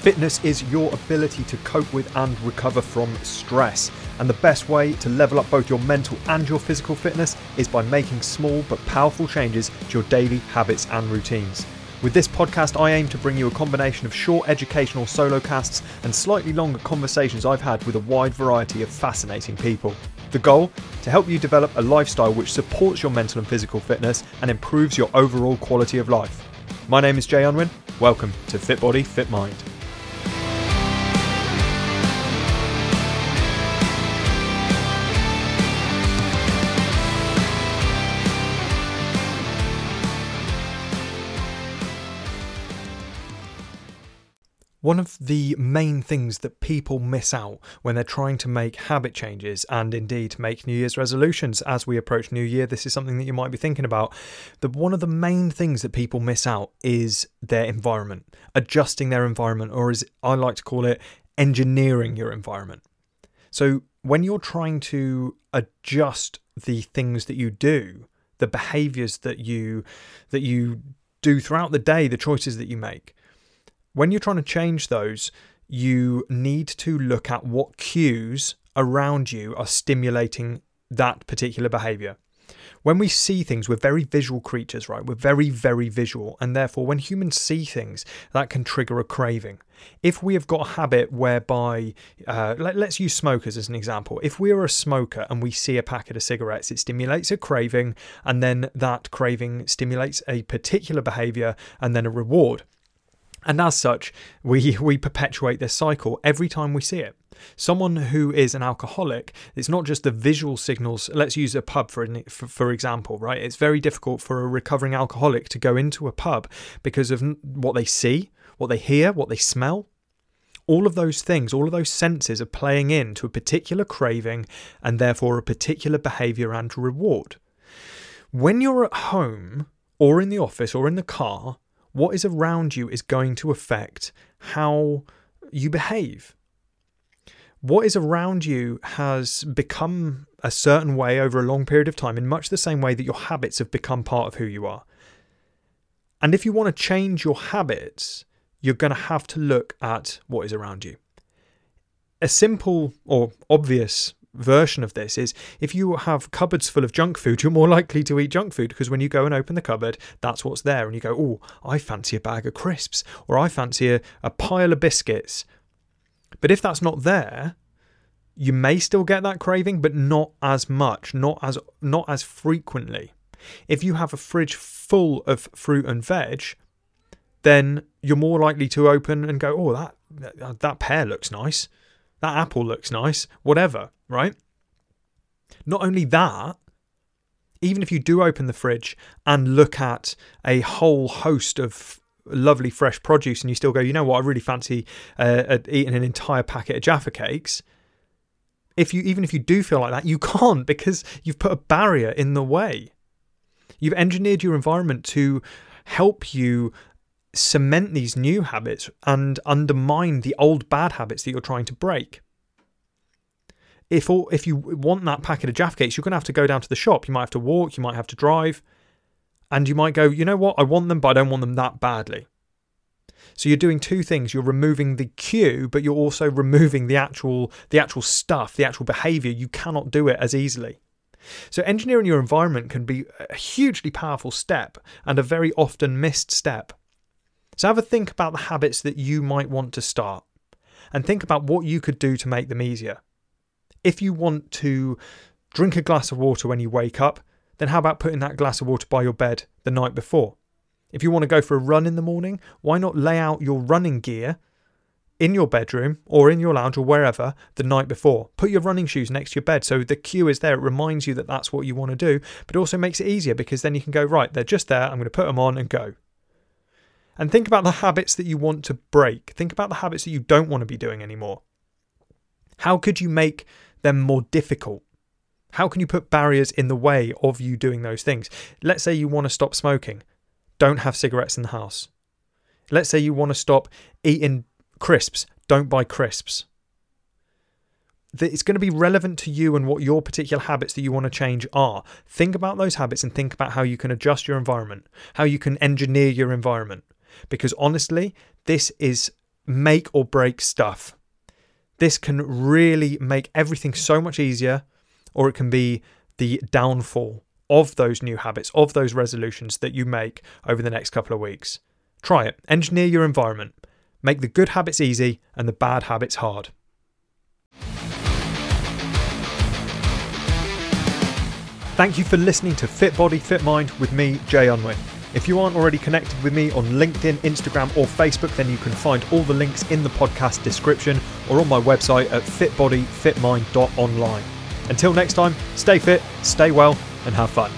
Fitness is your ability to cope with and recover from stress. And the best way to level up both your mental and your physical fitness is by making small but powerful changes to your daily habits and routines. With this podcast, I aim to bring you a combination of short educational solo casts and slightly longer conversations I've had with a wide variety of fascinating people. The goal? To help you develop a lifestyle which supports your mental and physical fitness and improves your overall quality of life. My name is Jay Unwin. Welcome to Fit Body, Fit Mind. One of the main things that people miss out when they're trying to make habit changes and indeed make New Year's resolutions as we approach New Year, this is something that you might be thinking about. The one of the main things that people miss out is their environment, adjusting their environment, or as I like to call it, engineering your environment. So when you're trying to adjust the things that you do, the behaviors that you that you do throughout the day, the choices that you make, when you're trying to change those, you need to look at what cues around you are stimulating that particular behavior. When we see things, we're very visual creatures, right? We're very, very visual. And therefore, when humans see things, that can trigger a craving. If we have got a habit whereby, uh, let, us use smokers as an example. If we are a smoker and we see a packet of cigarettes, it stimulates a craving, and then that craving stimulates a particular behavior and then a reward. And as such, we, we perpetuate this cycle every time we see it. Someone who is an alcoholic, it's not just the visual signals. Let's use a pub for, for, for example, right? It's very difficult for a recovering alcoholic to go into a pub because of what they see, what they hear, what they smell. All of those things, all of those senses are playing into a particular craving and therefore a particular behavior and reward. When you're at home or in the office or in the car, what is around you is going to affect how you behave. What is around you has become a certain way over a long period of time, in much the same way that your habits have become part of who you are. And if you want to change your habits, you're going to have to look at what is around you. A simple or obvious version of this is if you have cupboards full of junk food, you're more likely to eat junk food because when you go and open the cupboard, that's what's there. And you go, oh, I fancy a bag of crisps or I fancy a, a pile of biscuits. But if that's not there, you may still get that craving, but not as much, not as not as frequently. If you have a fridge full of fruit and veg, then you're more likely to open and go, oh, that that pear looks nice that apple looks nice, whatever, right? Not only that, even if you do open the fridge and look at a whole host of lovely fresh produce and you still go, you know what, I really fancy uh, eating an entire packet of Jaffa cakes. If you even if you do feel like that, you can't because you've put a barrier in the way. You've engineered your environment to help you cement these new habits and undermine the old bad habits that you're trying to break. If all, if you want that packet of Jaffa cakes, you're going to have to go down to the shop. You might have to walk, you might have to drive, and you might go, you know what, I want them, but I don't want them that badly. So you're doing two things. You're removing the cue, but you're also removing the actual the actual stuff, the actual behavior. You cannot do it as easily. So engineering your environment can be a hugely powerful step and a very often missed step. So have a think about the habits that you might want to start and think about what you could do to make them easier. If you want to drink a glass of water when you wake up, then how about putting that glass of water by your bed the night before? If you want to go for a run in the morning, why not lay out your running gear in your bedroom or in your lounge or wherever the night before? Put your running shoes next to your bed so the cue is there. It reminds you that that's what you want to do, but also makes it easier because then you can go, right, they're just there. I'm going to put them on and go. And think about the habits that you want to break. Think about the habits that you don't want to be doing anymore. How could you make them more difficult? How can you put barriers in the way of you doing those things? Let's say you want to stop smoking. Don't have cigarettes in the house. Let's say you want to stop eating crisps. Don't buy crisps. It's going to be relevant to you and what your particular habits that you want to change are. Think about those habits and think about how you can adjust your environment, how you can engineer your environment. Because honestly, this is make or break stuff. This can really make everything so much easier, or it can be the downfall of those new habits, of those resolutions that you make over the next couple of weeks. Try it. Engineer your environment. Make the good habits easy and the bad habits hard. Thank you for listening to Fit Body, Fit Mind with me, Jay Unwin. If you aren't already connected with me on LinkedIn, Instagram, or Facebook, then you can find all the links in the podcast description or on my website at fitbodyfitmind.online. Until next time, stay fit, stay well, and have fun.